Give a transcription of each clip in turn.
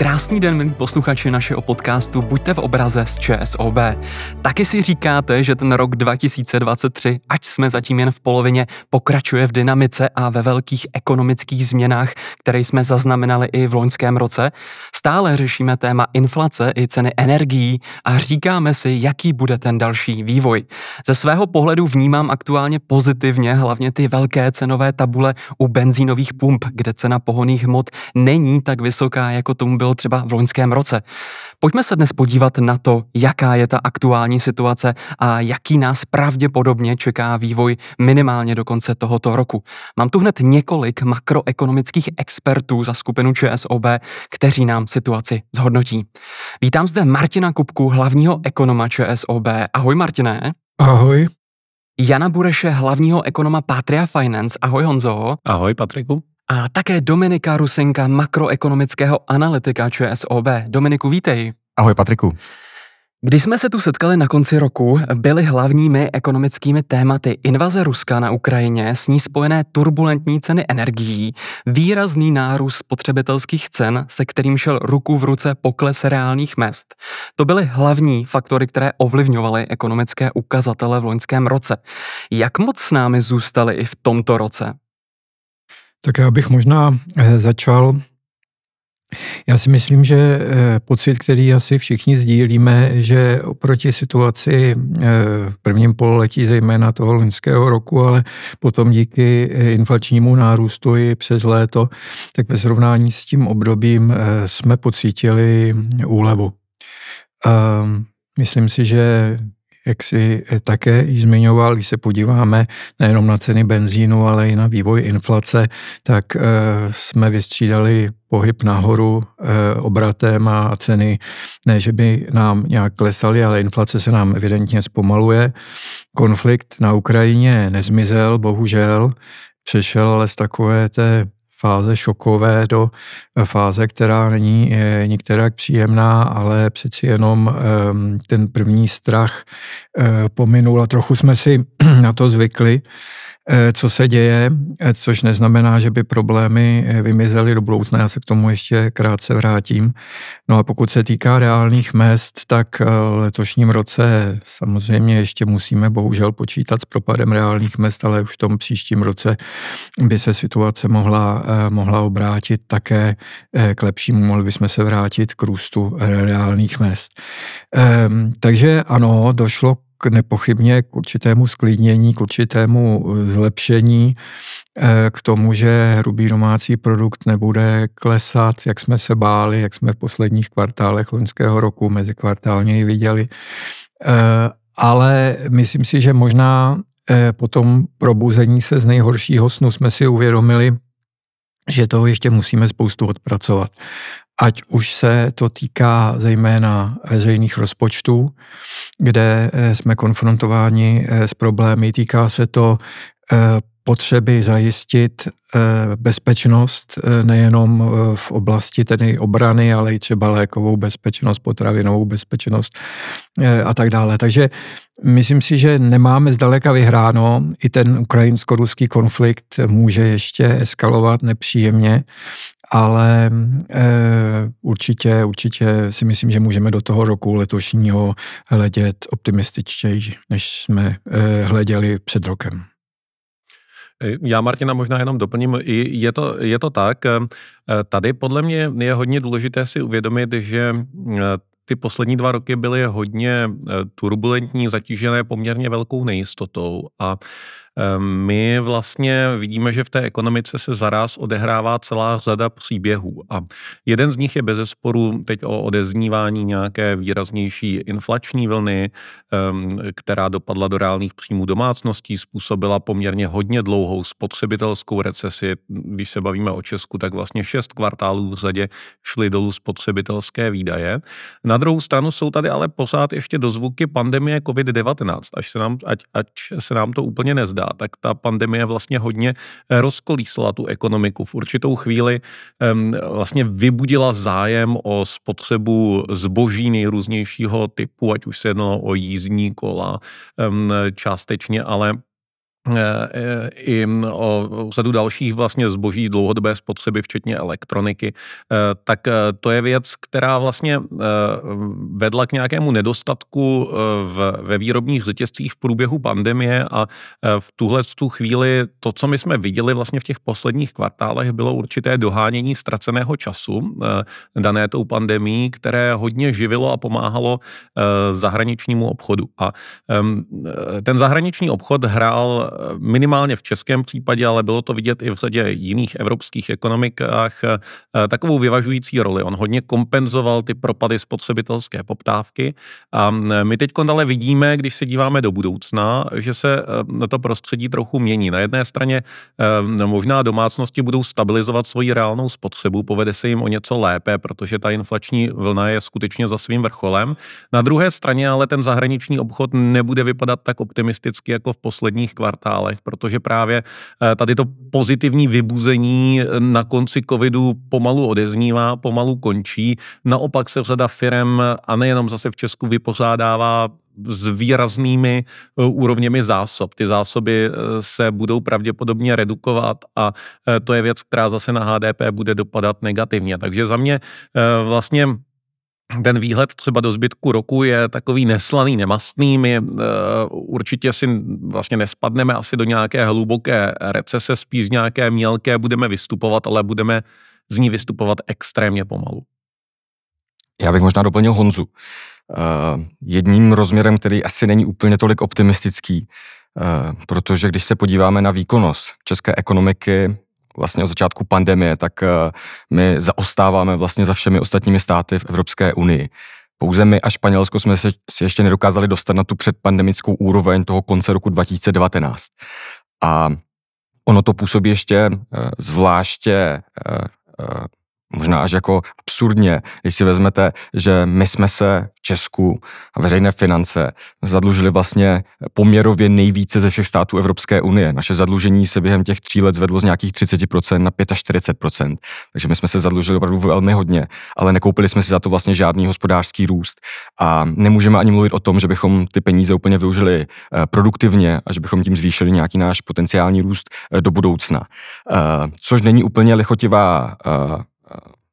Krásný den, milí posluchači našeho podcastu Buďte v obraze z ČSOB. Taky si říkáte, že ten rok 2023, ať jsme zatím jen v polovině, pokračuje v dynamice a ve velkých ekonomických změnách, které jsme zaznamenali i v loňském roce. Stále řešíme téma inflace i ceny energií a říkáme si, jaký bude ten další vývoj. Ze svého pohledu vnímám aktuálně pozitivně hlavně ty velké cenové tabule u benzínových pump, kde cena pohoných hmot není tak vysoká, jako tomu bylo třeba v loňském roce. Pojďme se dnes podívat na to, jaká je ta aktuální situace a jaký nás pravděpodobně čeká vývoj minimálně do konce tohoto roku. Mám tu hned několik makroekonomických expertů za skupinu ČSOB, kteří nám situaci zhodnotí. Vítám zde Martina Kupku, hlavního ekonoma ČSOB. Ahoj Martine. Ahoj. Jana Bureše, hlavního ekonoma Patria Finance. Ahoj Honzo. Ahoj Patriku. A také Dominika Rusenka, makroekonomického analytika ČSOB. Dominiku, vítej. Ahoj Patriku. Když jsme se tu setkali na konci roku, byly hlavními ekonomickými tématy invaze Ruska na Ukrajině, s ní spojené turbulentní ceny energií, výrazný nárůst spotřebitelských cen, se kterým šel ruku v ruce pokles reálných mest. To byly hlavní faktory, které ovlivňovaly ekonomické ukazatele v loňském roce. Jak moc s námi zůstaly i v tomto roce? Tak já bych možná eh, začal. Já si myslím, že eh, pocit, který asi všichni sdílíme, že oproti situaci eh, v prvním pololetí, zejména toho loňského roku, ale potom díky inflačnímu nárůstu i přes léto, tak ve srovnání s tím obdobím jsme pocítili úlevu. Myslím si, že jak si také již zmiňoval, když se podíváme nejenom na ceny benzínu, ale i na vývoj inflace, tak e, jsme vystřídali pohyb nahoru e, obratem a ceny, ne, že by nám nějak klesaly, ale inflace se nám evidentně zpomaluje. Konflikt na Ukrajině nezmizel, bohužel, přešel ale z takové té fáze šokové do fáze, která není některá příjemná, ale přeci jenom ehm, ten první strach eh, pominul a trochu jsme si na to zvykli. Eh, co se děje, eh, což neznamená, že by problémy eh, vymizely do budoucna. Já se k tomu ještě krátce vrátím. No a pokud se týká reálných mest, tak letošním roce samozřejmě ještě musíme bohužel počítat s propadem reálných mest, ale už v tom příštím roce by se situace mohla, mohla obrátit také k lepšímu. Mohli bychom se vrátit k růstu reálných mest. Ehm, takže ano, došlo k nepochybně k určitému sklidnění, k určitému eh, zlepšení, eh, k tomu, že hrubý domácí produkt nebude klesat, jak jsme se báli, jak jsme v posledních kvartálech loňského roku mezikvartálně i viděli. Eh, ale myslím si, že možná po tom probuzení se z nejhoršího snu jsme si uvědomili, že toho ještě musíme spoustu odpracovat ať už se to týká zejména veřejných rozpočtů, kde eh, jsme konfrontováni eh, s problémy, týká se to eh, potřeby zajistit bezpečnost nejenom v oblasti tedy obrany, ale i třeba lékovou bezpečnost, potravinovou bezpečnost a tak dále. Takže myslím si, že nemáme zdaleka vyhráno. I ten ukrajinsko-ruský konflikt může ještě eskalovat nepříjemně ale e, určitě, určitě si myslím, že můžeme do toho roku letošního hledět optimističtěji, než jsme e, hleděli před rokem. Já Martina možná jenom doplním, je to, je to tak, tady podle mě je hodně důležité si uvědomit, že ty poslední dva roky byly hodně turbulentní, zatížené poměrně velkou nejistotou a my vlastně vidíme, že v té ekonomice se zaraz odehrává celá řada příběhů a jeden z nich je bezesporu teď o odeznívání nějaké výraznější inflační vlny, ehm, která dopadla do reálných příjmů domácností, způsobila poměrně hodně dlouhou spotřebitelskou recesi. Když se bavíme o Česku, tak vlastně šest kvartálů v řadě šly dolů spotřebitelské výdaje. Na druhou stranu jsou tady ale pořád ještě dozvuky pandemie COVID-19, až se nám, ať, ať se nám to úplně nezdá tak ta pandemie vlastně hodně eh, rozkolísala tu ekonomiku. V určitou chvíli vlastně vybudila zájem o spotřebu zboží nejrůznějšího typu, ať už se jednalo o jízdní kola částečně, ale i o řadu dalších vlastně zboží dlouhodobé spotřeby, včetně elektroniky, tak to je věc, která vlastně vedla k nějakému nedostatku v, ve výrobních řetězcích v průběhu pandemie a v tuhle tu chvíli to, co my jsme viděli vlastně v těch posledních kvartálech, bylo určité dohánění ztraceného času dané tou pandemí, které hodně živilo a pomáhalo zahraničnímu obchodu. A ten zahraniční obchod hrál minimálně v českém případě, ale bylo to vidět i v řadě jiných evropských ekonomikách, eh, takovou vyvažující roli. On hodně kompenzoval ty propady spotřebitelské poptávky a mm, my teď ale vidíme, když se díváme do budoucna, že se eh, to prostředí trochu mění. Na jedné straně eh, možná domácnosti budou stabilizovat svoji reálnou spotřebu, povede se jim o něco lépe, protože ta inflační vlna je skutečně za svým vrcholem. Na druhé straně ale ten zahraniční obchod nebude vypadat tak optimisticky jako v posledních kvartálech kvartálech, protože právě eh, tady to pozitivní vybuzení na konci covidu pomalu odeznívá, pomalu končí. Naopak se řada firm, a nejenom zase v Česku, vypořádává s výraznými eh, úrovněmi zásob. Ty zásoby eh, se budou pravděpodobně redukovat a to je věc, která zase na HDP bude dopadat negativně. Takže za mě vlastně ten výhled třeba do zbytku roku je takový neslaný, nemastný. My uh, určitě si vlastně nespadneme asi do nějaké hluboké recese, spíš nějaké mělké budeme vystupovat, ale budeme z ní vystupovat extrémně pomalu. Já bych možná doplnil Honzu. Uh, jedním rozměrem, který asi není úplně tolik optimistický, uh, protože když se podíváme na výkonnost české ekonomiky vlastně od začátku pandemie, tak eh, my zaostáváme vlastně za všemi ostatními státy v Evropské unii. Pouze my a Španělsko jsme se ještě nedokázali dostat na tu předpandemickou úroveň toho konce roku 2019. A ono to působí ještě eh, zvláště eh, možná až jako absurdně, když si vezmete, že my jsme se v Česku a veřejné finance zadlužili vlastně poměrově nejvíce ze všech států Evropské unie. Naše zadlužení se během těch tří let zvedlo z nějakých 30% na 45%. Takže my jsme se zadlužili opravdu velmi hodně, ale nekoupili jsme si za to vlastně žádný hospodářský růst. A nemůžeme ani mluvit o tom, že bychom ty peníze úplně využili eh, produktivně a že bychom tím zvýšili nějaký náš potenciální růst eh, do budoucna. Eh, což není úplně lichotivá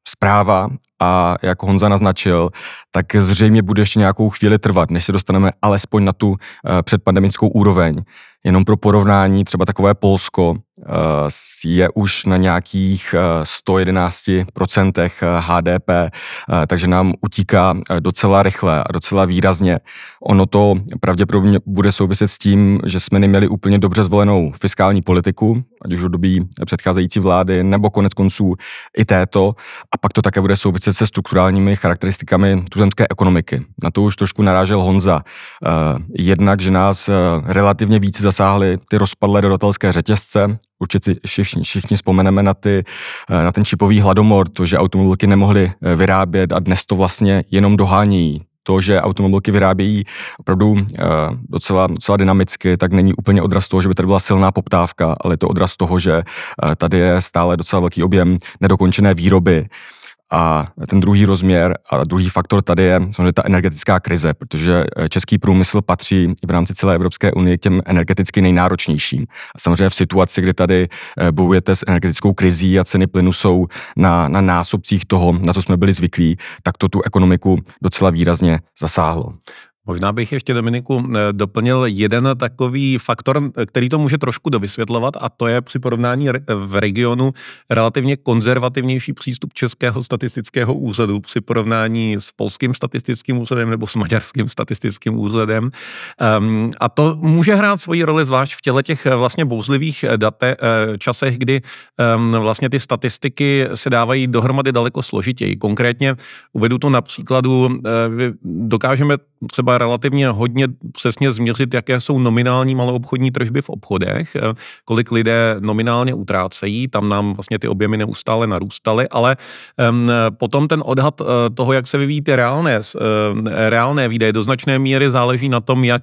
zpráva a jak Honza naznačil, tak zřejmě bude ještě nějakou chvíli trvat, než se dostaneme alespoň na tu eh, předpandemickou úroveň. Jenom pro porovnání, třeba takové Polsko je už na nějakých 111% eh, HDP, takže nám utíká docela rychle a docela výrazně. Ono to pravděpodobně bude souviset s tím, že jsme neměli úplně dobře zvolenou fiskální politiku, ať už v dobí předcházející vlády, nebo konec konců i této. A pak to také bude souviset se strukturálními charakteristikami tuzemské ekonomiky. Na to už trošku narážel Honza. Jednak, že nás relativně více zasáhly ty rozpadlé dodatelské řetězce. Určitě všichni, všichni vzpomeneme na, ty, eh, na ten čipový hladomor, to, že automobilky nemohly eh, vyrábět a dnes to vlastně jenom dohání to, že automobilky vyrábějí opravdu uh, docela, docela dynamicky, tak není úplně odraz toho, že by tady byla silná poptávka, ale je to odraz toho, že tady je stále docela velký objem nedokončené výroby. A ten druhý rozměr a druhý faktor tady je samozřejmě ta energetická krize, protože eh, český průmysl patří i v rámci celé Evropské unie k těm energeticky nejnáročnějším. A samozřejmě v situaci, kdy tady eh, bojujete s energetickou krizí a ceny plynu jsou na, na násobcích toho, na co jsme byli zvyklí, tak to tu ekonomiku docela výrazně zasáhlo. Možná bych ještě, Dominiku, eh, doplnil jeden takový faktor, který to může trošku dovysvětlovat, a to je při porovnání v regionu relativně konzervativnější přístup Českého statistického úřadu při porovnání s polským statistickým úřadem nebo s maďarským statistickým úřadem. Um, a to může hrát svoji roli zvlášť v těle těch eh, vlastně bouzlivých eh, date, časech, kdy um, vlastně ty statistiky se dávají dohromady daleko složitěji. Konkrétně uvedu to na příkladu, dokážeme třeba relativně hodně přesně změřit, jaké jsou nominální maloobchodní tržby v obchodech, eh, kolik lidé nominálně utrácejí, tam nám vlastně ty objemy neustále narůstaly, ale um, potom ten odhad uh, toho, jak se vyvíjí ty reálné, uh, reálné výdaje, do značné míry záleží na tom, jak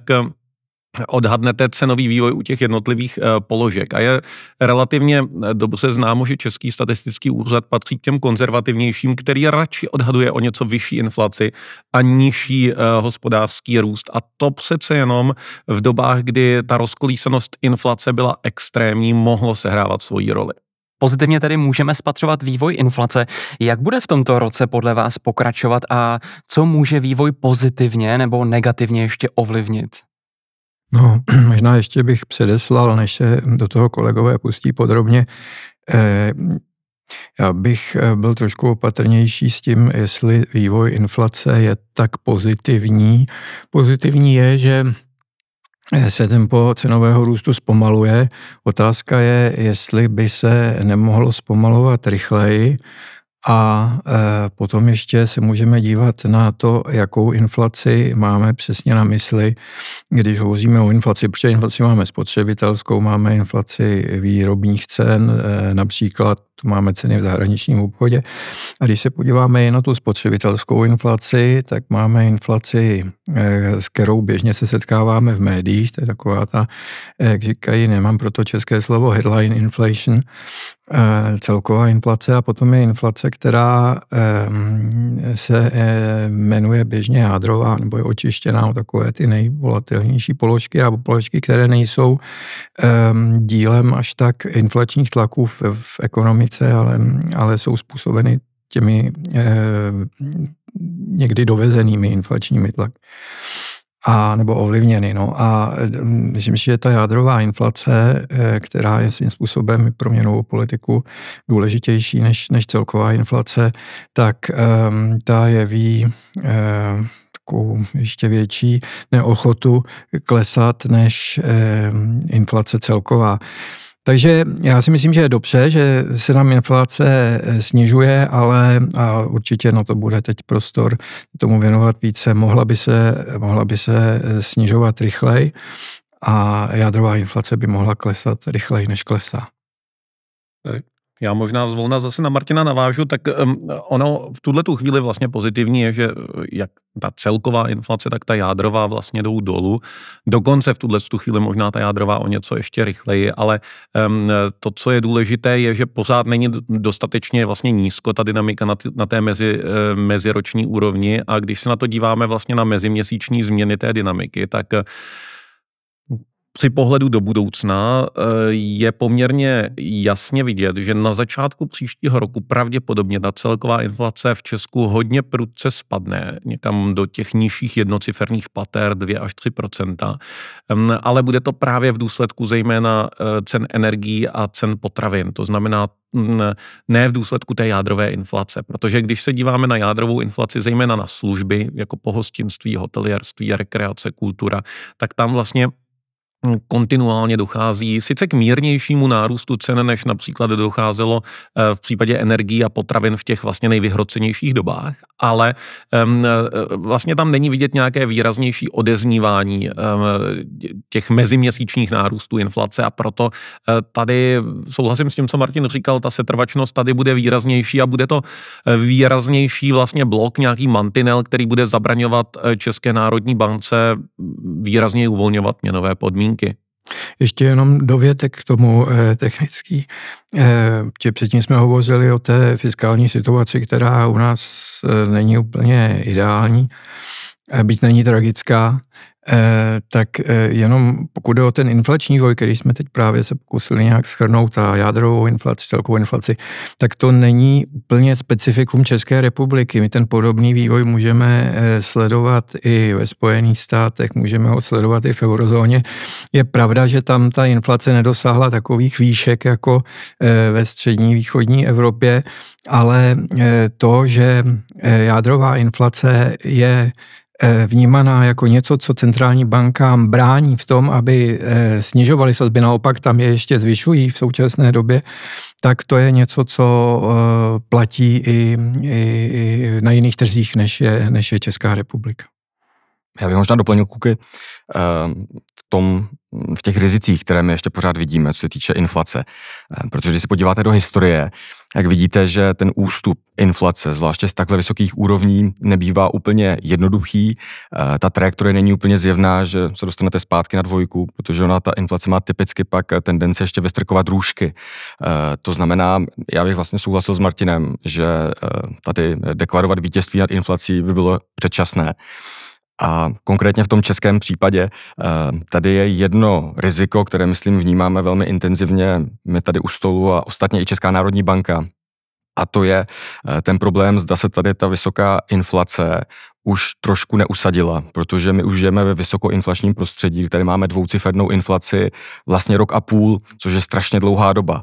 odhadnete cenový vývoj u těch jednotlivých eh, položek. A je relativně eh, dobře známo, že Český statistický úřad patří k těm konzervativnějším, který radši odhaduje o něco vyšší inflaci a nižší eh, hospodářský růst. A to přece jenom v dobách, kdy ta rozkolísanost inflace byla extrémní, mohlo sehrávat svoji roli. Pozitivně tedy můžeme spatřovat vývoj inflace. Jak bude v tomto roce podle vás pokračovat a co může vývoj pozitivně nebo negativně ještě ovlivnit? No, možná ještě bych předeslal, než se do toho kolegové pustí podrobně. Eh, já bych eh, byl trošku opatrnější s tím, jestli vývoj inflace je tak pozitivní. Pozitivní je, že eh, se tempo cenového růstu zpomaluje. Otázka je, jestli by se nemohlo zpomalovat rychleji a e, potom ještě se můžeme dívat na to, jakou inflaci máme přesně na mysli, když hovoříme o inflaci, protože inflaci máme spotřebitelskou, máme inflaci výrobních cen, e, například máme ceny v zahraničním obchodě. A když se podíváme jen na tu spotřebitelskou inflaci, tak máme inflaci, s kterou běžně se setkáváme v médiích, to je taková ta, jak říkají, nemám proto české slovo, headline inflation, Eh, celková inflace a potom je inflace, která se eh, jmenuje běžně jádrová nebo je očištěná o takové ty nejvolatilnější položky a položky, které nejsou dílem až tak inflačních tlaků v, v ekonomice, ale, ale jsou způsobeny těmi eh, někdy dovezenými inflačními tlaky a, nebo ovlivněny. No. A mm, myslím že ta jádrová inflace, eh, která je svým způsobem pro měnovou politiku důležitější než, než celková inflace, tak um, ta jeví um, takovou ještě větší neochotu klesat než um, inflace celková. Takže já si myslím, že je dobře, že se nám inflace eh, snižuje, ale a určitě no to bude teď prostor tomu věnovat více. Mohla by se, mohla by se eh, snižovat rychleji a jádrová inflace by mohla klesat rychleji, než klesá. Já možná zvolna zase na Martina navážu, tak um, ono v tuhle tu chvíli vlastně pozitivní je, že eh, jak ta celková inflace, tak ta jádrová vlastně jdou dolů. Dokonce v tuhle tu chvíli možná ta jádrová o něco ještě rychleji, ale um, to, co je důležité, je, že pořád není dostatečně vlastně nízko ta dynamika na, na té mezi, uh, meziroční úrovni a když se na to díváme vlastně na meziměsíční změny té dynamiky, tak uh, při pohledu do budoucna eh, je poměrně jasně vidět, že na začátku příštího roku pravděpodobně ta celková inflace v Česku hodně prudce spadne někam do těch nižších jednociferných pater 2 až 3% ale bude to právě v důsledku zejména eh, cen energií a cen potravin. To znamená mm, ne v důsledku té jádrové inflace, protože když se díváme na jádrovou inflaci, zejména na služby, jako pohostinství, hotelierství, rekreace, kultura, tak tam vlastně kontinuálně dochází sice k mírnějšímu nárůstu cen, než například docházelo eh, v případě energií a potravin v těch vlastně nejvyhrocenějších dobách, ale vlastně tam není vidět nějaké výraznější odeznívání těch meziměsíčních nárůstů inflace a proto eh, tady souhlasím s tím, co Martin říkal, ta setrvačnost tady bude výraznější a bude to eh, výraznější vlastně blok, nějaký mantinel, který bude zabraňovat České národní bance výrazně uvolňovat měnové podmínky podmínky. Ještě jenom dovětek k tomu eh, technický. Eh, předtím jsme hovořili o té fiskální situaci, která u nás eh, není úplně ideální, eh, byť není tragická, tak eh, jenom pokud jde o ten inflační vývoj, který jsme teď právě se pokusili nějak schrnout a jádrovou inflaci, celkovou inflaci, tak to není úplně specifikum České republiky. My ten podobný vývoj můžeme eh, sledovat i ve Spojených státech, můžeme ho sledovat i v eurozóně. Je pravda, že tam ta inflace nedosáhla takových výšek jako ve střední východní Evropě, ale to, že jádrová inflace je Eh, vnímaná jako něco, co centrální bankám brání v tom, aby eh, snižovaly sazby, naopak tam je ještě zvyšují v současné době, tak to je něco, co eh, platí i, i, i na jiných trzích, než je, než je Česká republika. Já bych možná doplnil kuky v tom, v těch rizicích, které my ještě pořád vidíme, co se týče inflace. Protože když se podíváte do historie, jak vidíte, že ten ústup inflace, zvláště z takhle vysokých úrovní, nebývá úplně jednoduchý. Eh, ta trajektorie není úplně zjevná, že se dostanete zpátky na dvojku, protože ona ta inflace má typicky pak tendenci ještě vystrkovat růžky. Eh, to znamená, já bych vlastně souhlasil s Martinem, že eh, tady deklarovat vítězství nad inflací by bylo předčasné. A konkrétně v tom českém případě tady je jedno riziko, které myslím vnímáme velmi intenzivně my tady u stolu a ostatně i Česká národní banka, a to je eh, ten problém, zda se tady ta vysoká inflace už trošku neusadila, protože my už žijeme ve vysokoinflačním prostředí, tady máme dvoucifernou inflaci vlastně rok a půl, což je strašně dlouhá doba.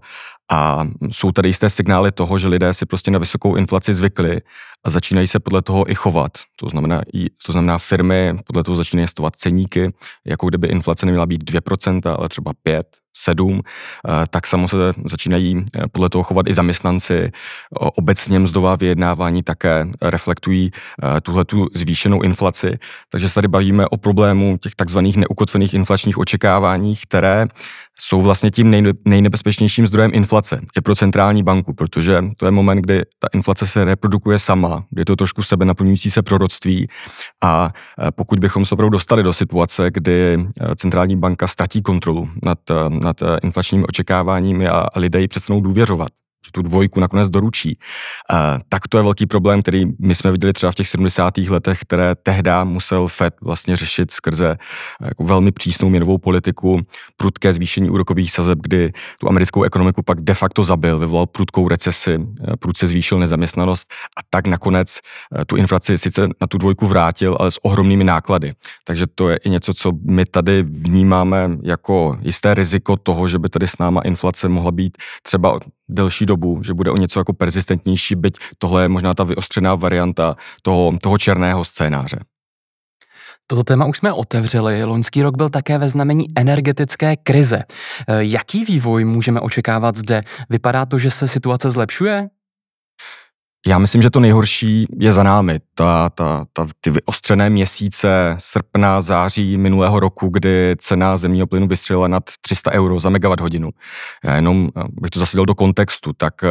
A jsou tady jisté signály toho, že lidé si prostě na vysokou inflaci zvykli a začínají se podle toho i chovat. To znamená, to znamená firmy podle toho začínají stovat ceníky, jako kdyby inflace neměla být 2%, ale třeba 5, 7, eh, tak samo se začínají eh, podle toho chovat i zaměstnanci. Obecně mzdová vyjednávání také reflektují eh, tuhle tu zvýšenou inflaci. Takže se tady bavíme o problému těch takzvaných neukotvených inflačních očekáváních, které jsou vlastně tím nejnebezpečnějším zdrojem inflace i pro centrální banku, protože to je moment, kdy ta inflace se reprodukuje sama, kdy je to trošku sebe naplňující se proroctví a pokud bychom se opravdu dostali do situace, kdy centrální banka ztratí kontrolu nad nad eh, inflačními očekáváními a lidé ji přestanou důvěřovat že tu dvojku nakonec doručí. Uh, tak to je velký problém, který my jsme viděli třeba v těch 70. letech, které tehdy musel Fed vlastně řešit skrze uh, jako velmi přísnou měnovou politiku, prudké zvýšení úrokových sazeb, kdy tu americkou ekonomiku pak de facto zabil, vyvolal prudkou recesi, uh, prudce zvýšil nezaměstnanost a tak nakonec tu inflaci sice na tu dvojku vrátil, ale s ohromnými náklady. Takže to je i něco, co my tady vnímáme jako jisté riziko toho, že by tady s náma inflace mohla být třeba delší dobu, že bude o něco jako persistentnější, byť tohle je možná ta vyostřená varianta toho, toho černého scénáře. Toto téma už jsme otevřeli. Loňský rok byl také ve znamení energetické krize. E, jaký vývoj můžeme očekávat zde? Vypadá to, že se situace zlepšuje? Já myslím, že to nejhorší je za námi. Ta, ta, ta, ty vyostřené měsíce srpna, září minulého roku, kdy cena zemního plynu vystřelila nad 300 euro za megawatt hodinu. Já jenom bych to zasadil do kontextu, tak eh,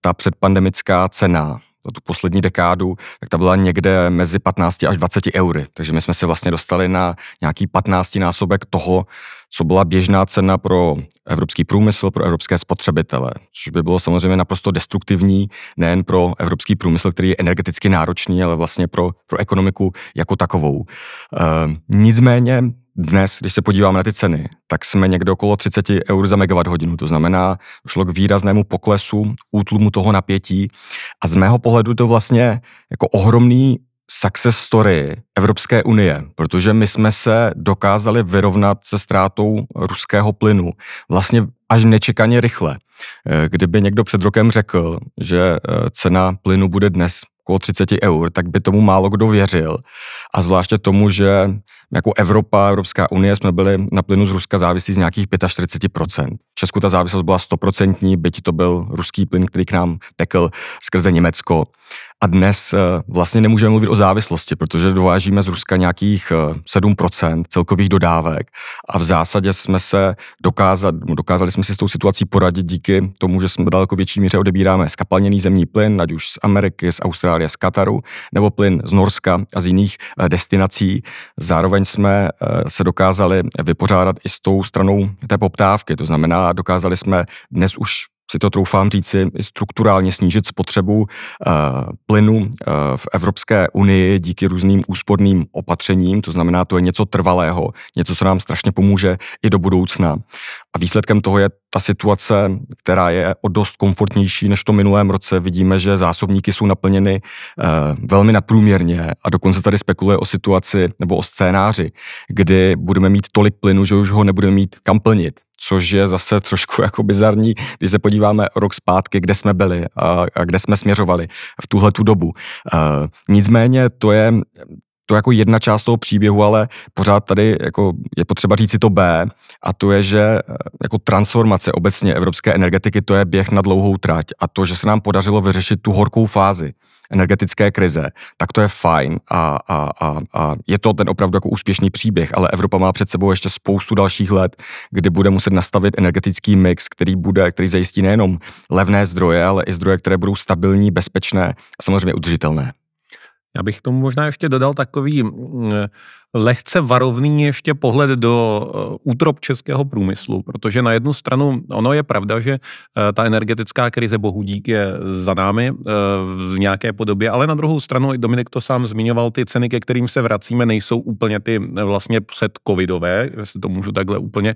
ta předpandemická cena za tu poslední dekádu, tak ta byla někde mezi 15 až 20 eury. Takže my jsme se vlastně dostali na nějaký 15 násobek toho, co byla běžná cena pro evropský průmysl, pro evropské spotřebitele, což by bylo samozřejmě naprosto destruktivní nejen pro evropský průmysl, který je energeticky náročný, ale vlastně pro, pro ekonomiku jako takovou. E, nicméně dnes, když se podíváme na ty ceny, tak jsme někde okolo 30 eur za megawatt hodinu. To znamená, došlo k výraznému poklesu, útlumu toho napětí a z mého pohledu to vlastně jako ohromný success story Evropské unie, protože my jsme se dokázali vyrovnat se ztrátou ruského plynu vlastně až nečekaně rychle. Eh, kdyby někdo před rokem řekl, že eh, cena plynu bude dnes okolo 30 eur, tak by tomu málo kdo věřil. A zvláště tomu, že jako Evropa, Evropská unie jsme byli na plynu z Ruska závislí z nějakých 45%. V Česku ta závislost byla 100%, byť to byl ruský plyn, který k nám tekl skrze Německo. A dnes eh, vlastně nemůžeme mluvit o závislosti, protože dovážíme z Ruska nějakých 7% eh, celkových dodávek a v zásadě jsme se dokázali, dokázali jsme si s tou situací poradit díky tomu, že jsme daleko větší míře odebíráme skapalněný zemní plyn, ať už z Ameriky, z Austrálie, z Kataru, nebo plyn z Norska a z jiných eh, destinací. Zároveň jsme se dokázali vypořádat i s tou stranou té poptávky, to znamená, dokázali jsme dnes už si to troufám říci, strukturálně snížit spotřebu uh, plynu uh, v Evropské unii díky různým úsporným opatřením, to znamená, to je něco trvalého, něco, co nám strašně pomůže i do budoucna. A výsledkem toho je ta situace, která je o dost komfortnější než v tom minulém roce. Vidíme, že zásobníky jsou naplněny uh, velmi nadprůměrně a dokonce tady spekuluje o situaci nebo o scénáři, kdy budeme mít tolik plynu, že už ho nebudeme mít kam plnit což je zase trošku jako bizarní, když se podíváme rok zpátky, kde jsme byli a, a kde jsme směřovali v tuhle tu dobu. Uh, nicméně to je to jako jedna část toho příběhu, ale pořád tady jako je potřeba říct si to B, a to je, že eh, jako transformace obecně evropské energetiky, to je běh na dlouhou trať a to, že se nám podařilo vyřešit tu horkou fázi energetické krize, tak to je fajn a, a, a, a je to ten opravdu jako úspěšný příběh, ale Evropa má před sebou ještě spoustu dalších let, kdy bude muset nastavit energetický mix, který bude, který zajistí nejenom levné zdroje, ale i zdroje, které budou stabilní, bezpečné a samozřejmě udržitelné. Já bych tomu možná ještě dodal takový mm, lehce varovný ještě pohled do eh, útrop českého průmyslu, protože na jednu stranu ono je pravda, že eh, ta energetická krize bohu dík je za námi eh, v nějaké podobě, ale na druhou stranu, i Dominik to sám zmiňoval, ty ceny, ke kterým se vracíme, nejsou úplně ty vlastně před covidové, jestli to můžu takhle úplně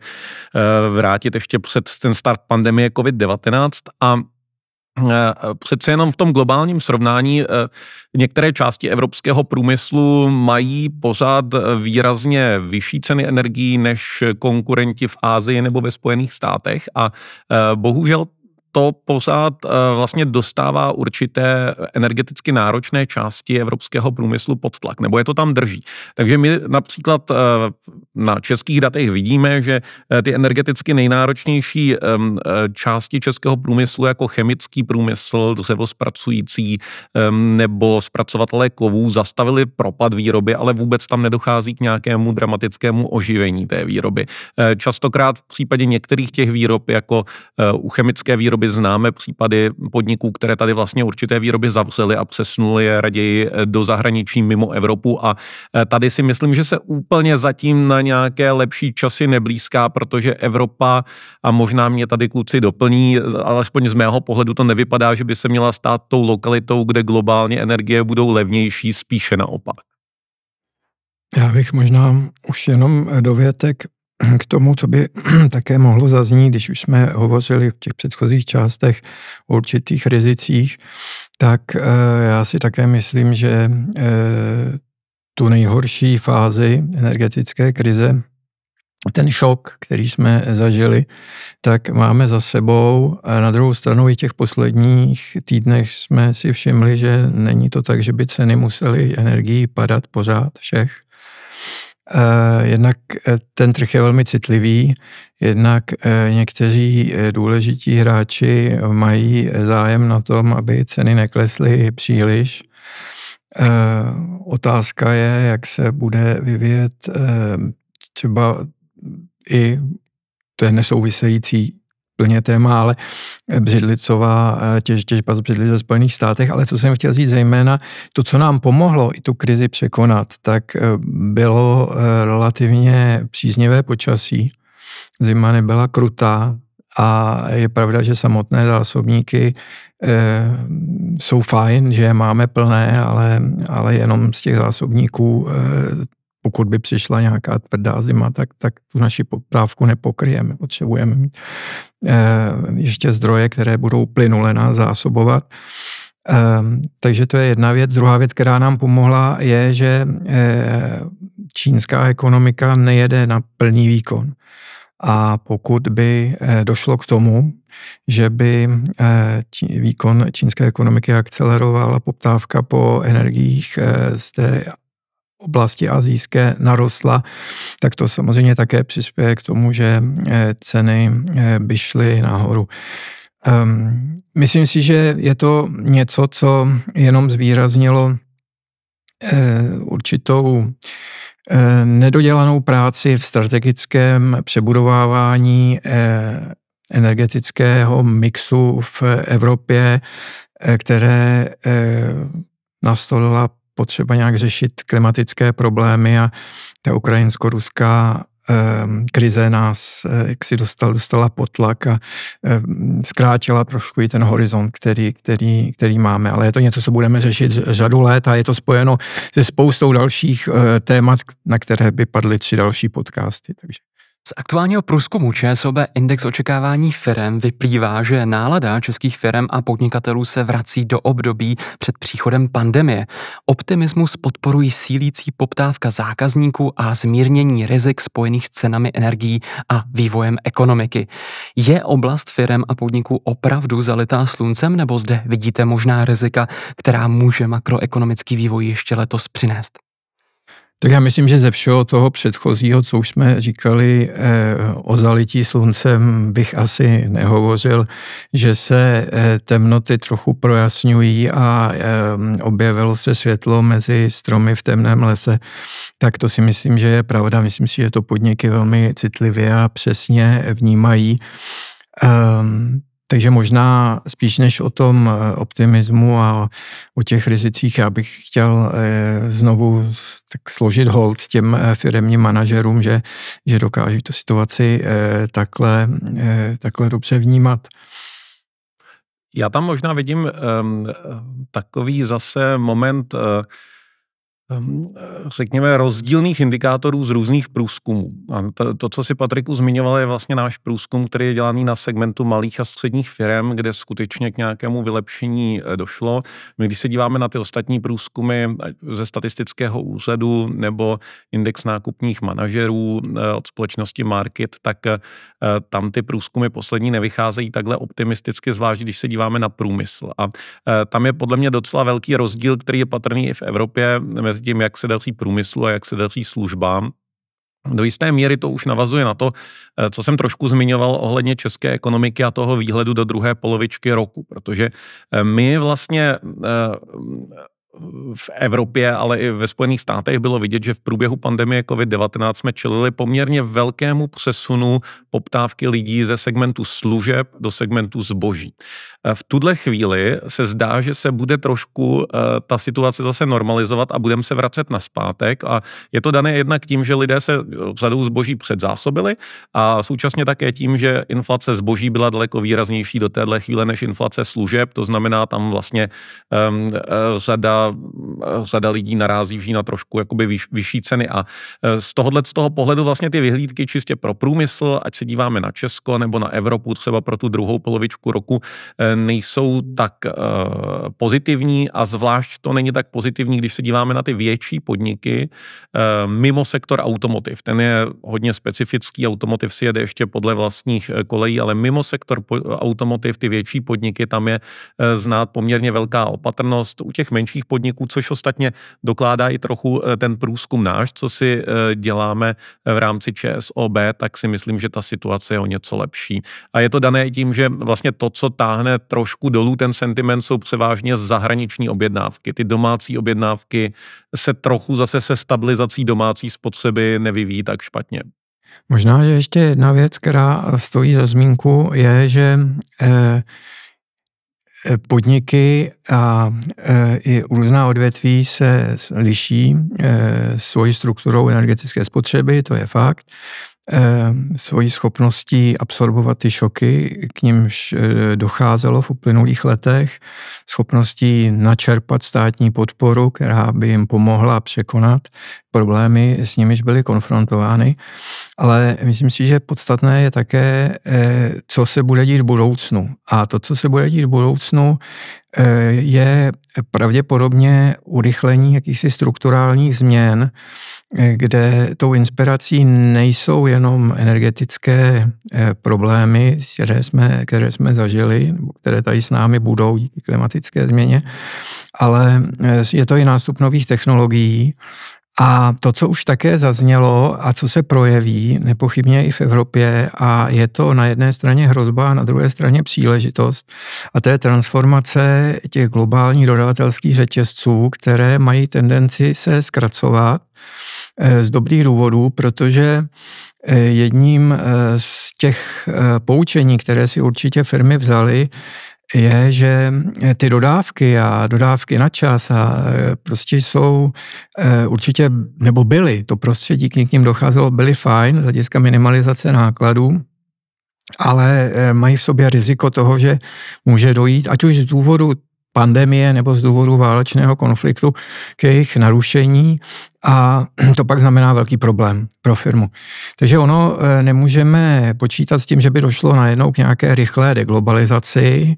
vrátit ještě před ten start pandemie COVID-19 a přece jenom v tom globálním srovnání eh, některé části evropského průmyslu mají pořád výrazně vyšší ceny energií než konkurenti v Ázii nebo ve Spojených státech a eh, bohužel to pořád eh, vlastně dostává určité energeticky náročné části evropského průmyslu pod tlak, nebo je to tam drží. Takže my například eh, na českých datech vidíme, že eh, ty energeticky nejnáročnější části českého průmyslu, jako chemický průmysl, dřevospracující nebo zpracovatelé kovů, zastavili propad výroby, ale vůbec tam nedochází k nějakému dramatickému oživení té výroby. Častokrát v případě některých těch výrob, jako u chemické výroby, známe případy podniků, které tady vlastně určité výroby zavřely a přesunuli je raději eh, do zahraničí mimo Evropu a eh, tady si myslím, že se úplně zatím na nějaké lepší časy neblízká, protože Evropa a možná mě tady kluci doplní, alespoň z mého pohledu to nevypadá, že by se měla stát tou lokalitou, kde globálně energie budou levnější, spíše naopak. Já bych možná už jenom dovětek k tomu, co by také mohlo zaznít, když už jsme hovořili v těch předchozích částech o určitých rizicích, tak eh, já si také myslím, že eh, tu nejhorší fázi energetické krize, ten šok, který jsme zažili, tak máme za sebou. A na druhou stranu i těch posledních týdnech jsme si všimli, že není to tak, že by ceny musely energii padat pořád všech jednak eh, ten trh je velmi citlivý, jednak eh, někteří důležití hráči mají zájem na tom, aby ceny neklesly příliš. Otázka je, jak se bude vyvíjet třeba i je nesouvisející plně téma, ale břidlicová eh, těž, těžba z břidlic ve Spojených státech, ale co jsem chtěl říct zejména, to, co nám pomohlo i tu krizi překonat, tak eh, bylo eh, relativně příznivé počasí. Zima nebyla krutá a je pravda, že samotné zásobníky jsou fajn, že je máme plné, ale, ale jenom z těch zásobníků pokud by přišla nějaká tvrdá zima, tak, tak tu naši poptávku nepokryjeme. Potřebujeme mít eh, ještě zdroje, které budou plynule nás zásobovat. Eh, takže to je jedna věc. Druhá věc, která nám pomohla, je, že eh, čínská ekonomika nejede na plný výkon. A pokud by eh, došlo k tomu, že by výkon čínské ekonomiky akceleroval a poptávka po energiích z té oblasti azijské narostla, tak to samozřejmě také přispěje k tomu, že eh, ceny eh, by šly nahoru. Um, myslím si, že je to něco, co jenom zvýraznilo uh, určitou nedodělanou práci v strategickém přebudovávání energetického mixu v Evropě, které nastolila potřeba nějak řešit klimatické problémy a ta ukrajinsko-ruská ehm, krize nás eh, jak si dostal, dostala pod tlak a ehm, zkrátila trošku i ten horizont, který, který, který máme. Ale je to něco, co budeme řešit řadu let a je to spojeno se spoustou dalších eh, témat, na které by padly tři další podcasty. Takže. Z aktuálního průzkumu ČSOB Index očekávání firem vyplývá, že nálada českých firm a podnikatelů se vrací do období před příchodem pandemie. Optimismus podporují sílící poptávka zákazníků a zmírnění rizik spojených s cenami energií a vývojem ekonomiky. Je oblast firm a podniků opravdu zalitá sluncem, nebo zde vidíte možná rizika, která může makroekonomický vývoj ještě letos přinést? Tak já myslím, že ze všeho toho předchozího, co už jsme říkali eh, o zalití sluncem, bych asi nehovořil, že se eh, temnoty trochu projasňují a eh, objevilo se světlo mezi stromy v temném lese, tak to si myslím, že je pravda. Myslím si, že to podniky velmi citlivě a přesně vnímají. Um, takže možná spíš než o tom eh, optimismu a o těch rizicích, já bych chtěl eh, znovu tak složit hold těm eh, firmním manažerům, že, že dokáží tu situaci takhle, takhle dobře vnímat. Já tam možná vidím um, takový zase moment uh, řekněme, rozdílných indikátorů z různých průzkumů. A to, to, co si Patriku zmiňoval, je vlastně náš průzkum, který je dělaný na segmentu malých a středních firm, kde skutečně k nějakému vylepšení eh, došlo. My, když se díváme na ty ostatní průzkumy ze statistického úřadu nebo index nákupních manažerů eh, od společnosti Market, tak eh, tam ty průzkumy poslední nevycházejí takhle optimisticky, zvlášť když se díváme na průmysl. A tam je podle mě docela velký rozdíl, který je patrný i v Evropě mezi mezi tím, jak se daří průmyslu a jak se daří službám. Do jisté míry to už navazuje na to, eh, co jsem trošku zmiňoval ohledně české ekonomiky a toho výhledu do druhé polovičky roku, protože eh, my vlastně eh, v Evropě, ale i ve Spojených státech bylo vidět, že v průběhu pandemie COVID-19 jsme čelili poměrně velkému přesunu poptávky lidí ze segmentu služeb do segmentu zboží. Eh, v tuhle chvíli se zdá, že se bude trošku eh, ta situace zase normalizovat a budeme se vracet na zpátek a je to dané jednak tím, že lidé se řadou zboží předzásobili a současně také tím, že inflace zboží byla daleko výraznější do téhle chvíle než inflace služeb, to znamená tam vlastně um, řada řada lidí narazí na trošku jakoby vyš, vyšší ceny a e, z tohohle z toho pohledu vlastně ty vyhlídky čistě pro průmysl, ať se díváme na Česko nebo na Evropu, třeba pro tu druhou polovičku roku, e, nejsou tak uh, pozitivní a zvlášť to není tak pozitivní, když se díváme na ty větší podniky mimo sektor automotiv. Ten je hodně specifický, automotiv si jede ještě podle vlastních kolejí, ale mimo sektor automotiv, ty větší podniky, tam je znát poměrně velká opatrnost. U těch menších podniků, což ostatně dokládá i trochu eh, ten průzkum náš, co si eh, děláme eh, v rámci ČSOB, tak si myslím, že ta situace je o něco lepší. A je to dané tím, že vlastně to, co táhne trošku dolů ten sentiment, jsou převážně zahraniční objednávky. Ty domácí objednávky se trochu zase se stabilizací domácí spotřeby nevyvíjí tak špatně. Možná, že ještě jedna věc, která stojí za zmínku, je, že eh, podniky a e, i různá odvětví se liší e, svojí strukturou energetické spotřeby, to je fakt. Eh, svojí schopností absorbovat ty šoky, k nímž eh, docházelo v uplynulých letech, schopností načerpat státní podporu, která by jim pomohla překonat problémy, s nimiž byly konfrontovány. Ale myslím si, že podstatné je také, eh, co se bude dít v budoucnu. A to, co se bude dít v budoucnu, je pravděpodobně urychlení jakýchsi strukturálních změn, kde tou inspirací nejsou jenom energetické eh, problémy, které jsme, které jsme zažili, nebo které tady s námi budou díky klimatické změně, ale eh, je to i nástup nových technologií, a to, co už také zaznělo a co se projeví nepochybně i v Evropě, a je to na jedné straně hrozba, a na druhé straně příležitost, a to je transformace těch globálních dodavatelských řetězců, které mají tendenci se zkracovat eh, z dobrých důvodů, protože eh, jedním eh, z těch poučení, které si určitě firmy vzaly, je, že ty dodávky a dodávky na čas a e, prostě jsou e, určitě, nebo byly, to prostředí, k ním docházelo, byly fajn z hlediska minimalizace nákladů, ale mají v sobě riziko toho, že může dojít, ať už z důvodu pandemie nebo z důvodu válečného konfliktu k jejich narušení a to pak znamená velký problém pro firmu. Takže ono eh, nemůžeme počítat s tím, že by došlo najednou k nějaké rychlé deglobalizaci,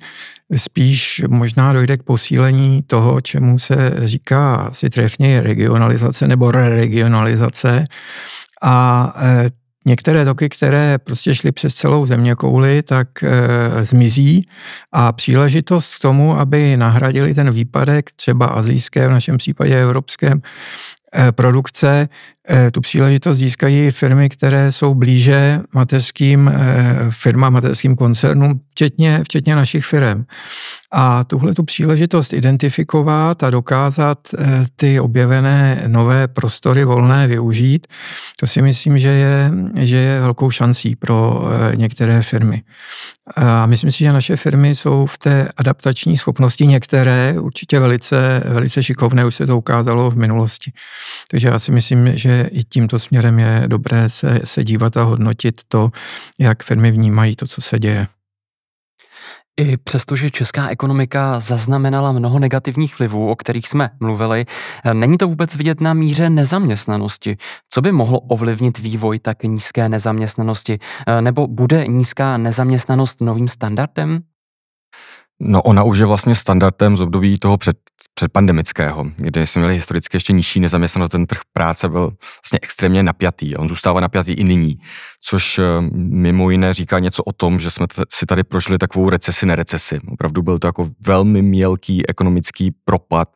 spíš možná dojde k posílení toho, čemu se říká asi trefně regionalizace nebo re-regionalizace a eh, některé toky, které prostě šly přes celou země kouli, tak e, zmizí a příležitost k tomu, aby nahradili ten výpadek třeba azijské, v našem případě evropském, produkce. Tu příležitost získají firmy, které jsou blíže mateřským firmám, mateřským koncernům, včetně, včetně našich firm. A tuhle tu příležitost identifikovat a dokázat ty objevené nové prostory volné využít, to si myslím, že je, že je velkou šancí pro některé firmy. A myslím si, že naše firmy jsou v té adaptační schopnosti některé určitě velice, velice šikovné, už se to ukázalo v minulosti. Takže já si myslím, že i tímto směrem je dobré se, se dívat a hodnotit to, jak firmy vnímají to, co se děje. I přestože česká ekonomika zaznamenala mnoho negativních vlivů, o kterých jsme mluvili, není to vůbec vidět na míře nezaměstnanosti. Co by mohlo ovlivnit vývoj tak nízké nezaměstnanosti? Nebo bude nízká nezaměstnanost novým standardem? No ona už je vlastně standardem z období toho před předpandemického, kdy jsme měli historicky ještě nižší nezaměstnanost, ten trh práce byl vlastně extrémně napjatý. On zůstává napjatý i nyní, což eh, mimo jiné říká něco o tom, že jsme si tady prožili takovou recesi, nerecesi. Opravdu byl to jako velmi mělký ekonomický propad.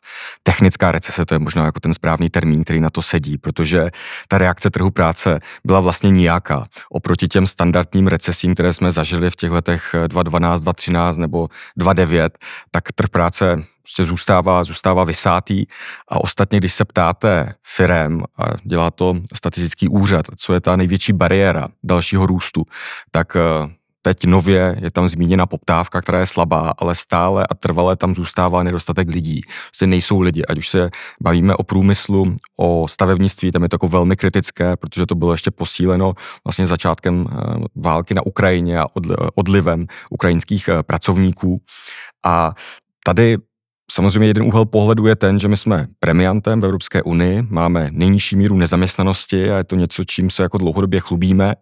Technická recese, to je možná jako ten správný termín, který na to sedí, protože ta reakce trhu práce byla vlastně nijaká. Oproti těm standardním recesím, které jsme zažili v těch letech 2012, 2013 nebo 2009, tak trh práce prostě zůstává, zůstává vysátý a ostatně, když se ptáte firem a dělá to statistický úřad, co je ta největší bariéra dalšího růstu, tak eh, Teď nově je tam zmíněna poptávka, která je slabá, ale stále a trvale tam zůstává nedostatek lidí. Vlastně nejsou lidi, ať už se bavíme o průmyslu, o stavebnictví, tam je to jako velmi kritické, protože to bylo ještě posíleno vlastně začátkem eh, války na Ukrajině a odlivem ukrajinských eh, pracovníků. A tady Samozřejmě jeden úhel pohledu je ten, že my jsme premiantem v Evropské unii, máme nejnižší míru nezaměstnanosti a je to něco, čím se jako dlouhodobě chlubíme,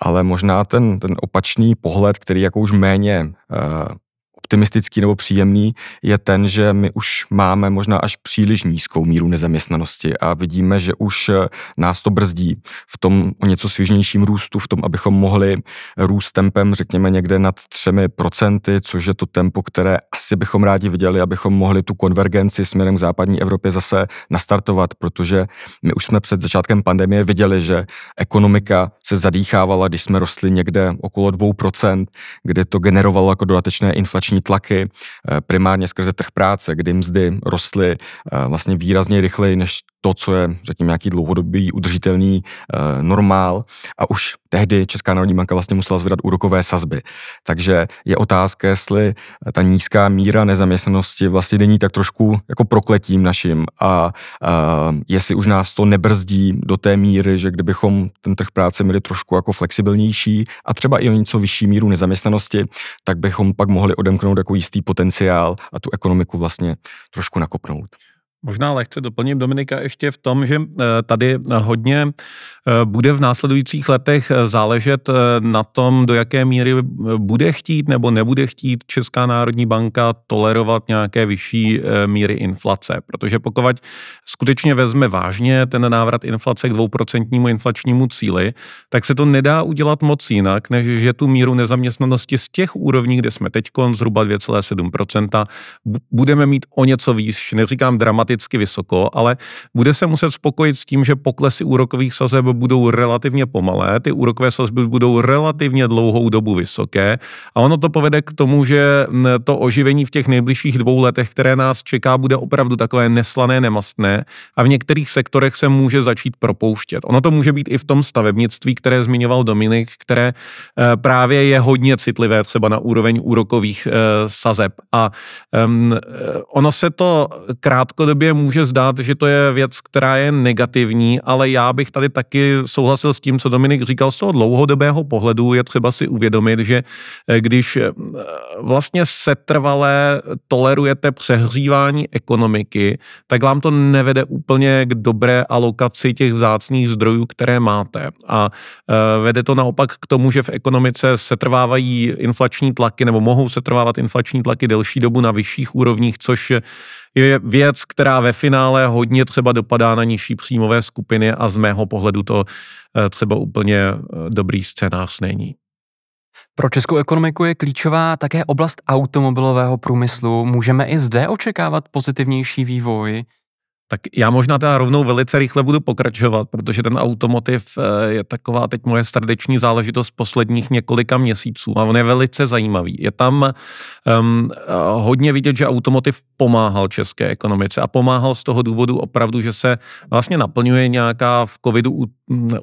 ale možná ten, ten opačný pohled, který jako už méně uh, optimistický nebo příjemný je ten, že my už máme možná až příliš nízkou míru nezaměstnanosti a vidíme, že už eh, nás to brzdí v tom o něco svěžnějším růstu, v tom, abychom mohli růst tempem, řekněme, někde nad třemi procenty, což je to tempo, které asi bychom rádi viděli, abychom mohli tu konvergenci směrem k západní Evropě zase nastartovat, protože my už jsme před začátkem pandemie viděli, že ekonomika se zadýchávala, když jsme rostli někde okolo 2%, kdy to generovalo jako dodatečné inflační tlaky, eh, primárně skrze trh práce, kdy mzdy rostly eh, vlastně výrazně rychleji než to, co je, řekněme, nějaký dlouhodobý udržitelný uh, normál. A už tehdy Česká národní banka vlastně musela zvedat úrokové sazby. Takže je otázka, jestli ta nízká míra nezaměstnanosti vlastně není tak trošku jako prokletím naším a uh, jestli už nás to nebrzdí do té míry, že kdybychom ten trh práce měli trošku jako flexibilnější a třeba i o něco vyšší míru nezaměstnanosti, tak bychom pak mohli odemknout jako jistý potenciál a tu ekonomiku vlastně trošku nakopnout. Možná lehce doplním Dominika ještě v tom, že eh, tady hodně eh, bude v následujících letech eh, záležet na tom, do jaké míry bude chtít nebo nebude chtít Česká národní banka tolerovat nějaké vyšší míry inflace. Protože pokud skutečně vezme vážně ten návrat inflace k dvouprocentnímu inflačnímu cíli, tak se to nedá udělat moc jinak, než že tu míru nezaměstnanosti z těch úrovní, kde jsme teď, zhruba 2,7%, budeme mít o něco výš, neříkám dramaticky, dramaticky vysoko, ale bude se muset spokojit s tím, že poklesy úrokových sazeb budou relativně pomalé, ty úrokové sazby budou relativně dlouhou dobu vysoké a ono to povede k tomu, že to oživení v těch nejbližších dvou letech, které nás čeká, bude opravdu takové neslané, nemastné a v některých sektorech se může začít propouštět. Ono to může být i v tom stavebnictví, které zmiňoval Dominik, které eh, právě je hodně citlivé třeba na úroveň úrokových eh, sazeb. A ono se to krátkodobě době může zdát, že to je věc, která je negativní, ale já bych tady taky souhlasil s tím, co Dominik říkal z toho dlouhodobého pohledu. Je třeba si uvědomit, že eh, když eh, vlastně setrvalé tolerujete přehřívání ekonomiky, tak vám to nevede úplně k dobré alokaci těch vzácných zdrojů, které máte. A eh, vede to naopak k tomu, že v ekonomice setrvávají inflační tlaky nebo mohou setrvávat inflační tlaky delší dobu na vyšších úrovních, což je věc, která ve finále hodně třeba dopadá na nižší příjmové skupiny a z mého pohledu to eh, třeba úplně eh, dobrý scénář není. Pro českou ekonomiku je klíčová také oblast automobilového průmyslu. Můžeme i zde očekávat pozitivnější vývoj? Tak já možná teda rovnou velice rychle budu pokračovat, protože ten automotiv eh, je taková teď moje srdeční záležitost posledních několika měsíců a on je velice zajímavý. Je tam um, hodně vidět, že automotiv pomáhal české ekonomice a pomáhal z toho důvodu opravdu, že se vlastně naplňuje nějaká v covidu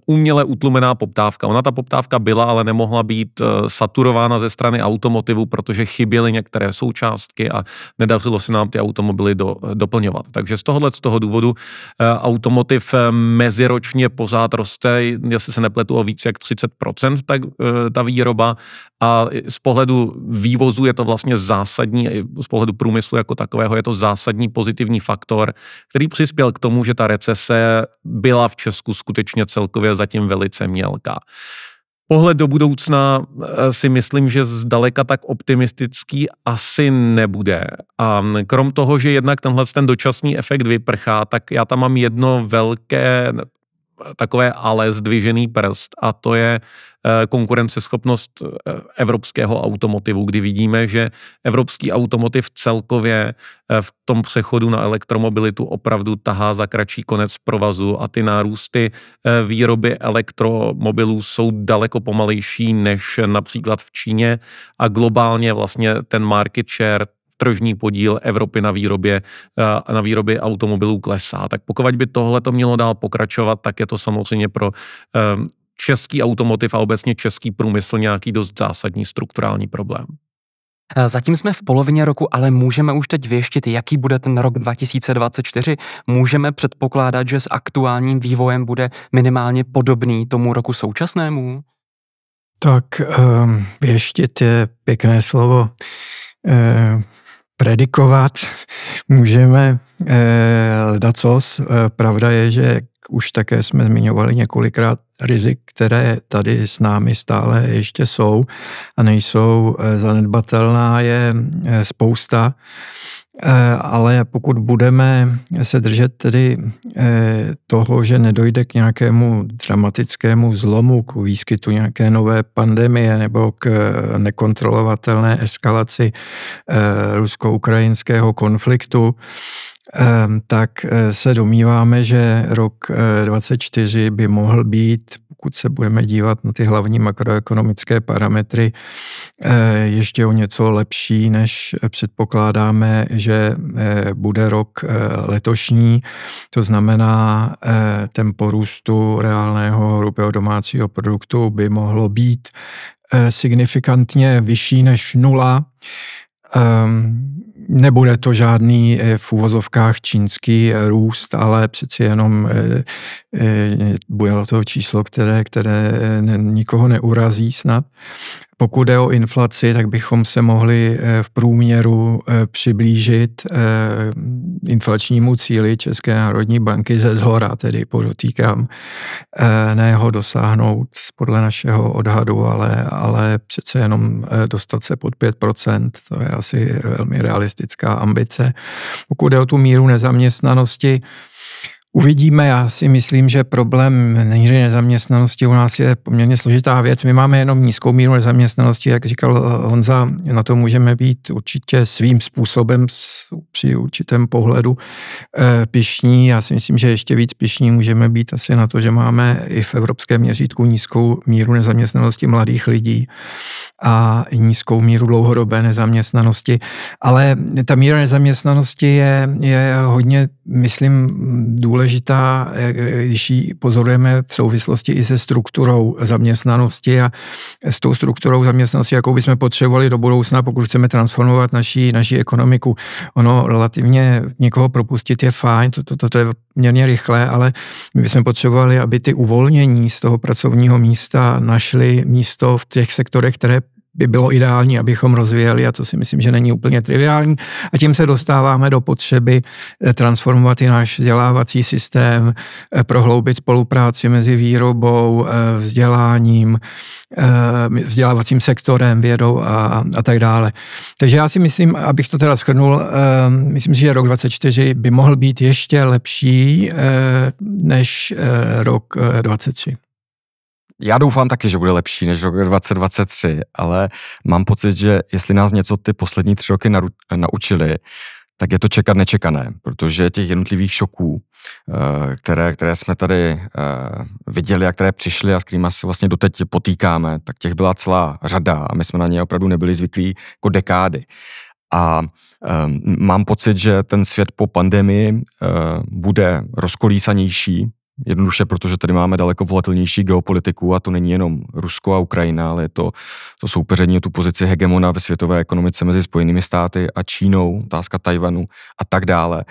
uměle utlumená poptávka. Ona ta poptávka byla, ale nemohla být eh, saturována ze strany automotivu, protože chyběly některé součástky a nedařilo se nám ty automobily do, doplňovat. Takže z tohohle z toho důvodu eh, automotiv eh, meziročně pořád roste, jestli se nepletu o více jak 30%, tak ta výroba a z pohledu vývozu je to vlastně zásadní, z pohledu průmyslu jako takového je to zásadní pozitivní faktor, který přispěl k tomu, že ta recese byla v Česku skutečně celkově zatím velice mělká. Pohled do budoucna eh, si myslím, že zdaleka tak optimistický asi nebude. A krom toho, že jednak tenhle ten dočasný efekt vyprchá, tak já tam mám jedno velké takové ale zdvižený prst a to je eh, konkurenceschopnost eh, evropského automotivu, kdy vidíme, že evropský automotiv celkově eh, v tom přechodu na elektromobilitu opravdu tahá za kratší konec provazu a ty nárůsty výroby elektromobilů jsou daleko pomalejší než například v Číně a globálně vlastně ten market share tržní podíl Evropy na výrobě, eh, na výrobě automobilů klesá. Tak pokud by tohle to mělo dál pokračovat, tak je to samozřejmě pro eh, český automotiv a obecně český průmysl nějaký dost zásadní strukturální problém. Eh, zatím jsme v polovině roku, ale můžeme už teď věštit, jaký bude ten rok 2024. Můžeme předpokládat, že s aktuálním vývojem bude minimálně podobný tomu roku současnému? Tak um, věštit je pěkné slovo. Uh, predikovat můžeme eh. Eh, pravda je, že už také jsme zmiňovali několikrát rizik, které tady s námi stále ještě jsou a nejsou eh, zanedbatelná, je eh, spousta. Eh, ale pokud budeme se držet tedy eh, toho, že nedojde k nějakému dramatickému zlomu, k výskytu nějaké nové pandemie nebo k nekontrolovatelné eskalaci eh, rusko-ukrajinského konfliktu, tak se domníváme, že rok 2024 by mohl být pokud se budeme dívat na ty hlavní makroekonomické parametry, eh, ještě o něco lepší, než předpokládáme, že eh, bude rok eh, letošní. To znamená, tempo růstu reálného hrubého domácího produktu by mohlo být signifikantně vyšší než nula. Um, Nebude to žádný eh, v úvozovkách čínský eh, růst, ale přeci jenom eh, bude to číslo, které, které nikoho neurazí snad. Pokud jde o inflaci, tak bychom se mohli v průměru přiblížit inflačnímu cíli České národní banky ze zhora, tedy podotýkám, ne ho dosáhnout podle našeho odhadu, ale, ale přece jenom dostat se pod 5%, to je asi velmi realistická ambice. Pokud jde o tu míru nezaměstnanosti, Uvidíme, já si myslím, že problém míry nezaměstnanosti u nás je poměrně složitá věc. My máme jenom nízkou míru nezaměstnanosti, jak říkal Honza, na to můžeme být určitě svým způsobem při určitém pohledu eh, pišní. Já si myslím, že ještě víc pišní můžeme být asi na to, že máme i v evropském měřítku nízkou míru nezaměstnanosti mladých lidí a nízkou míru dlouhodobé nezaměstnanosti. Ale ta míra nezaměstnanosti je, je hodně, myslím, důležitá, když ji pozorujeme v souvislosti i se strukturou zaměstnanosti a s tou strukturou zaměstnanosti, jakou bychom potřebovali do budoucna, pokud chceme transformovat naší, naší ekonomiku. Ono relativně někoho propustit je fajn, to, to, to, to je poměrně rychle, ale my bychom potřebovali, aby ty uvolnění z toho pracovního místa našly místo v těch sektorech, které by bylo ideální, abychom rozvíjeli a to si myslím, že není úplně triviální. A tím se dostáváme do potřeby eh, transformovat i náš vzdělávací systém, eh, prohloubit spolupráci mezi výrobou, eh, vzděláním, vzdělávacím sektorem, vědou a, a tak dále. Takže já si myslím, abych to teda schrnul, myslím si, že rok 2024 by mohl být ještě lepší než rok 2023. Já doufám taky, že bude lepší než rok 2023, ale mám pocit, že jestli nás něco ty poslední tři roky naučili, tak je to čekat nečekané, protože těch jednotlivých šoků, eh, které, které jsme tady eh, viděli a které přišly a s kterými se vlastně doteď potýkáme, tak těch byla celá řada a my jsme na ně opravdu nebyli zvyklí jako dekády. A um, mám pocit, že ten svět po pandemii bude rozkolísanější, Jednoduše, protože tady máme daleko volatilnější geopolitiku a to není jenom Rusko a Ukrajina, ale je to, to soupeření o tu pozici hegemona ve světové ekonomice mezi Spojenými státy a Čínou, otázka Tajvanu a tak dále.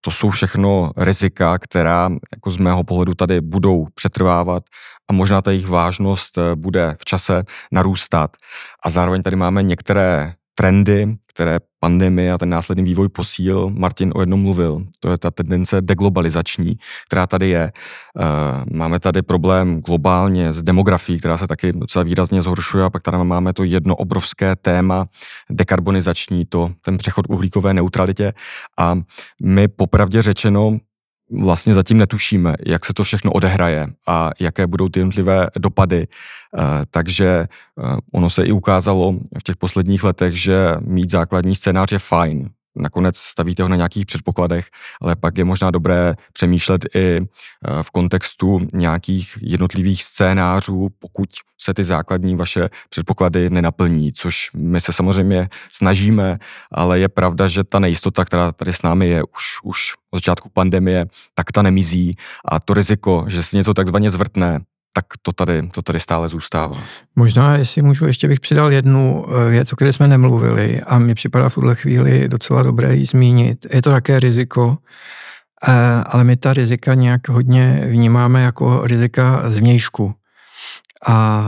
To jsou všechno rizika, která jako z mého pohledu tady budou přetrvávat a možná ta jejich vážnost eh, bude v čase narůstat. A zároveň tady máme některé trendy, které pandemie a ten následný vývoj posílil. Martin o jednom mluvil. To je ta tendence deglobalizační, která tady je. Eh, máme tady problém globálně s demografií, která se taky docela výrazně zhoršuje a pak tady máme to jedno obrovské téma dekarbonizační, to ten přechod uhlíkové neutralitě a my popravdě řečeno vlastně zatím netušíme, jak se to všechno odehraje a jaké budou ty jednotlivé dopady. Eh, takže eh, ono se i ukázalo v těch posledních letech, že mít základní scénář je fajn nakonec stavíte ho na nějakých předpokladech, ale pak je možná dobré přemýšlet i eh, v kontextu nějakých jednotlivých scénářů, pokud se ty základní vaše předpoklady nenaplní, což my se samozřejmě snažíme, ale je pravda, že ta nejistota, která tady s námi je už, už od začátku pandemie, tak ta nemizí a to riziko, že se něco takzvaně zvrtne, tak to tady, to tady stále zůstává. Možná, jestli můžu, ještě bych přidal jednu eh, věc, o které jsme nemluvili a mi připadá v tuhle chvíli docela dobré ji zmínit. Je to také riziko, eh, ale my ta rizika nějak hodně vnímáme jako rizika zvnějšku. A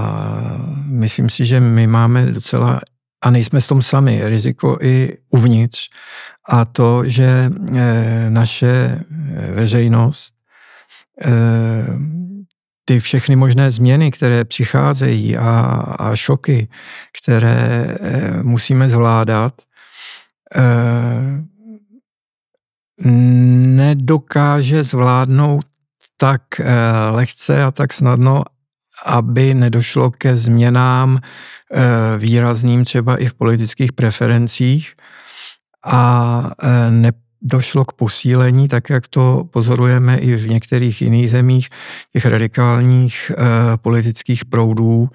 myslím si, že my máme docela, a nejsme s tom sami, riziko i uvnitř. A to, že eh, naše veřejnost ty všechny možné změny, které přicházejí a, a šoky, které musíme zvládat, nedokáže zvládnout tak lehce a tak snadno, aby nedošlo ke změnám e, výrazným třeba i v politických preferencích a e, ne, došlo k posílení, tak jak to pozorujeme i v některých jiných zemích, těch radikálních eh, politických proudů,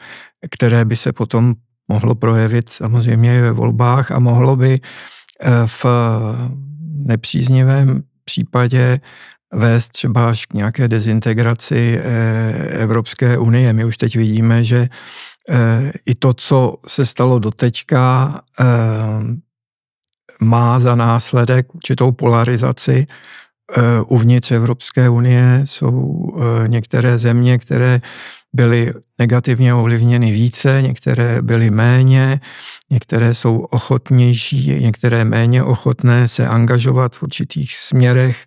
které by se potom mohlo projevit samozřejmě ve volbách a mohlo by eh, v nepříznivém případě vést třeba až k nějaké dezintegraci eh, Evropské unie. My už teď vidíme, že eh, i to, co se stalo doteďka, eh, má za následek určitou polarizaci. Uvnitř Evropské unie jsou některé země, které byly negativně ovlivněny více, některé byly méně, některé jsou ochotnější, některé méně ochotné se angažovat v určitých směrech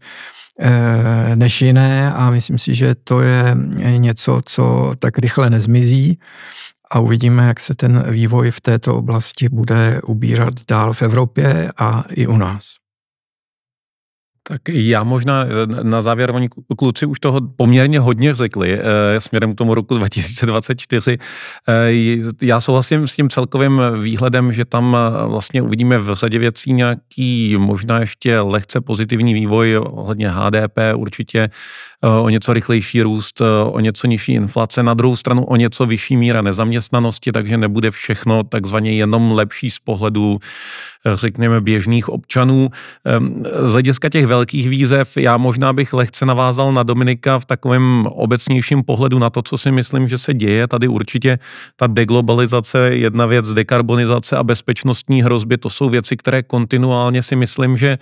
než jiné a myslím si, že to je něco, co tak rychle nezmizí a uvidíme, jak se ten vývoj v této oblasti bude ubírat dál v Evropě a i u nás. Tak já možná eh, na závěr, oni kluci už toho poměrně hodně řekli eh, směrem k tomu roku 2024. Eh, já souhlasím s tím celkovým výhledem, že tam vlastně uvidíme v řadě věcí nějaký možná ještě lehce pozitivní vývoj ohledně HDP, určitě o něco rychlejší růst, o něco nižší inflace, na druhou stranu o něco vyšší míra nezaměstnanosti, takže nebude všechno takzvaně jenom lepší z pohledu řekněme, běžných občanů. Z hlediska těch velkých výzev, já možná bych lehce navázal na Dominika v takovém obecnějším pohledu na to, co si myslím, že se děje. Tady určitě ta deglobalizace, jedna věc, dekarbonizace a bezpečnostní hrozby, to jsou věci, které kontinuálně si myslím, že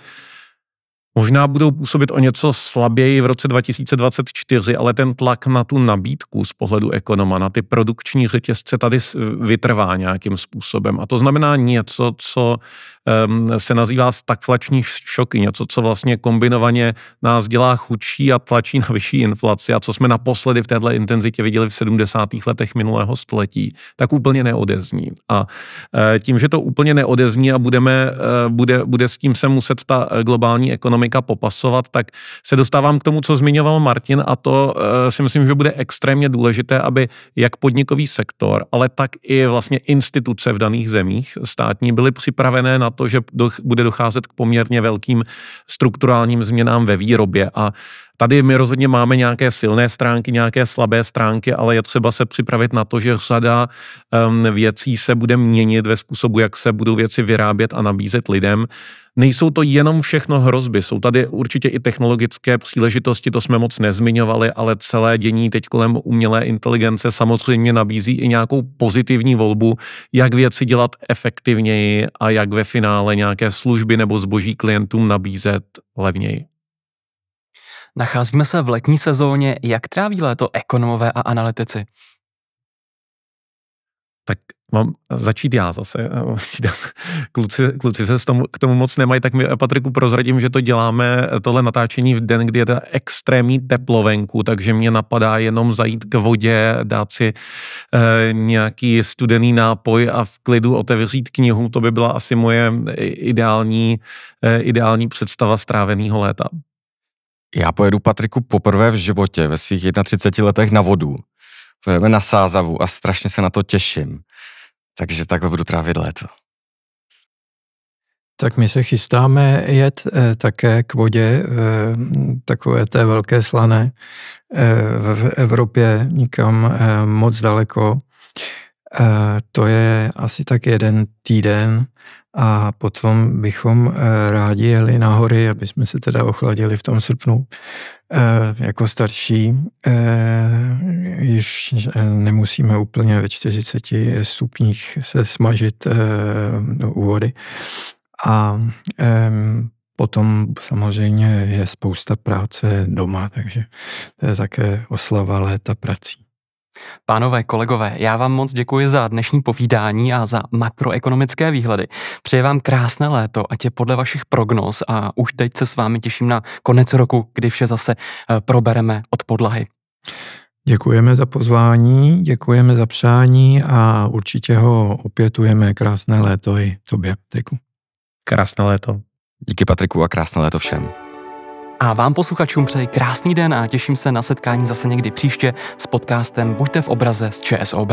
Možná budou působit o něco slaběji v roce 2024, ale ten tlak na tu nabídku z pohledu ekonoma, na ty produkční řetězce tady vytrvá nějakým způsobem. A to znamená něco, co se nazývá stagflační šoky, něco, co vlastně kombinovaně nás dělá chudší a tlačí na vyšší inflaci a co jsme naposledy v této intenzitě viděli v 70. letech minulého století, tak úplně neodezní. A uh, tím, že to úplně neodezní a budeme, uh, bude, bude s tím se muset ta globální ekonomika popasovat, tak se dostávám k tomu, co zmiňoval Martin a to uh, si myslím, že bude extrémně důležité, aby jak podnikový sektor, ale tak i vlastně instituce v daných zemích státní byly připravené na to, že bude docházet k poměrně velkým strukturálním změnám ve výrobě a Tady my rozhodně máme nějaké silné stránky, nějaké slabé stránky, ale je třeba se připravit na to, že řada um, věcí se bude měnit ve způsobu, jak se budou věci vyrábět a nabízet lidem. Nejsou to jenom všechno hrozby, jsou tady určitě i technologické příležitosti, to jsme moc nezmiňovali, ale celé dění teď kolem umělé inteligence samozřejmě nabízí i nějakou pozitivní volbu, jak věci dělat efektivněji a jak ve finále nějaké služby nebo zboží klientům nabízet levněji. Nacházíme se v letní sezóně. Jak tráví léto ekonomové a analytici? Tak mám začít já zase. Kluci, kluci se tomu, k tomu moc nemají, tak mi Patriku prozradím, že to děláme tohle natáčení v den, kdy je to extrémní teplo venku, takže mě napadá jenom zajít k vodě, dát si e, nějaký studený nápoj a v klidu otevřít knihu. To by byla asi moje ideální, e, ideální představa stráveného léta. Já pojedu Patriku poprvé v životě ve svých 31 letech na vodu. Pojedeme na Sázavu a strašně se na to těším. Takže takhle budu trávit léto. Tak my se chystáme jet eh, také k vodě, eh, takové té velké slané, eh, v Evropě nikam eh, moc daleko. Eh, to je asi tak jeden týden a potom bychom eh, rádi jeli na hory, aby jsme se teda ochladili v tom srpnu. Eh, jako starší již nemusíme úplně ve 40 stupních se smažit u vody. A Potom samozřejmě je spousta práce doma, takže to je také oslava léta prací. Pánové, kolegové, já vám moc děkuji za dnešní povídání a za makroekonomické výhledy. Přeji vám krásné léto, ať je podle vašich prognóz a už teď se s vámi těším na konec roku, kdy vše zase eh, probereme od podlahy. Děkujeme za pozvání, děkujeme za přání a určitě ho opětujeme. Krásné léto i tobě, Patriku. Krásné léto. Díky Patriku a krásné léto všem. A vám posluchačům přeji krásný den a těším se na setkání zase někdy příště s podcastem Buďte v obraze z ČSOB.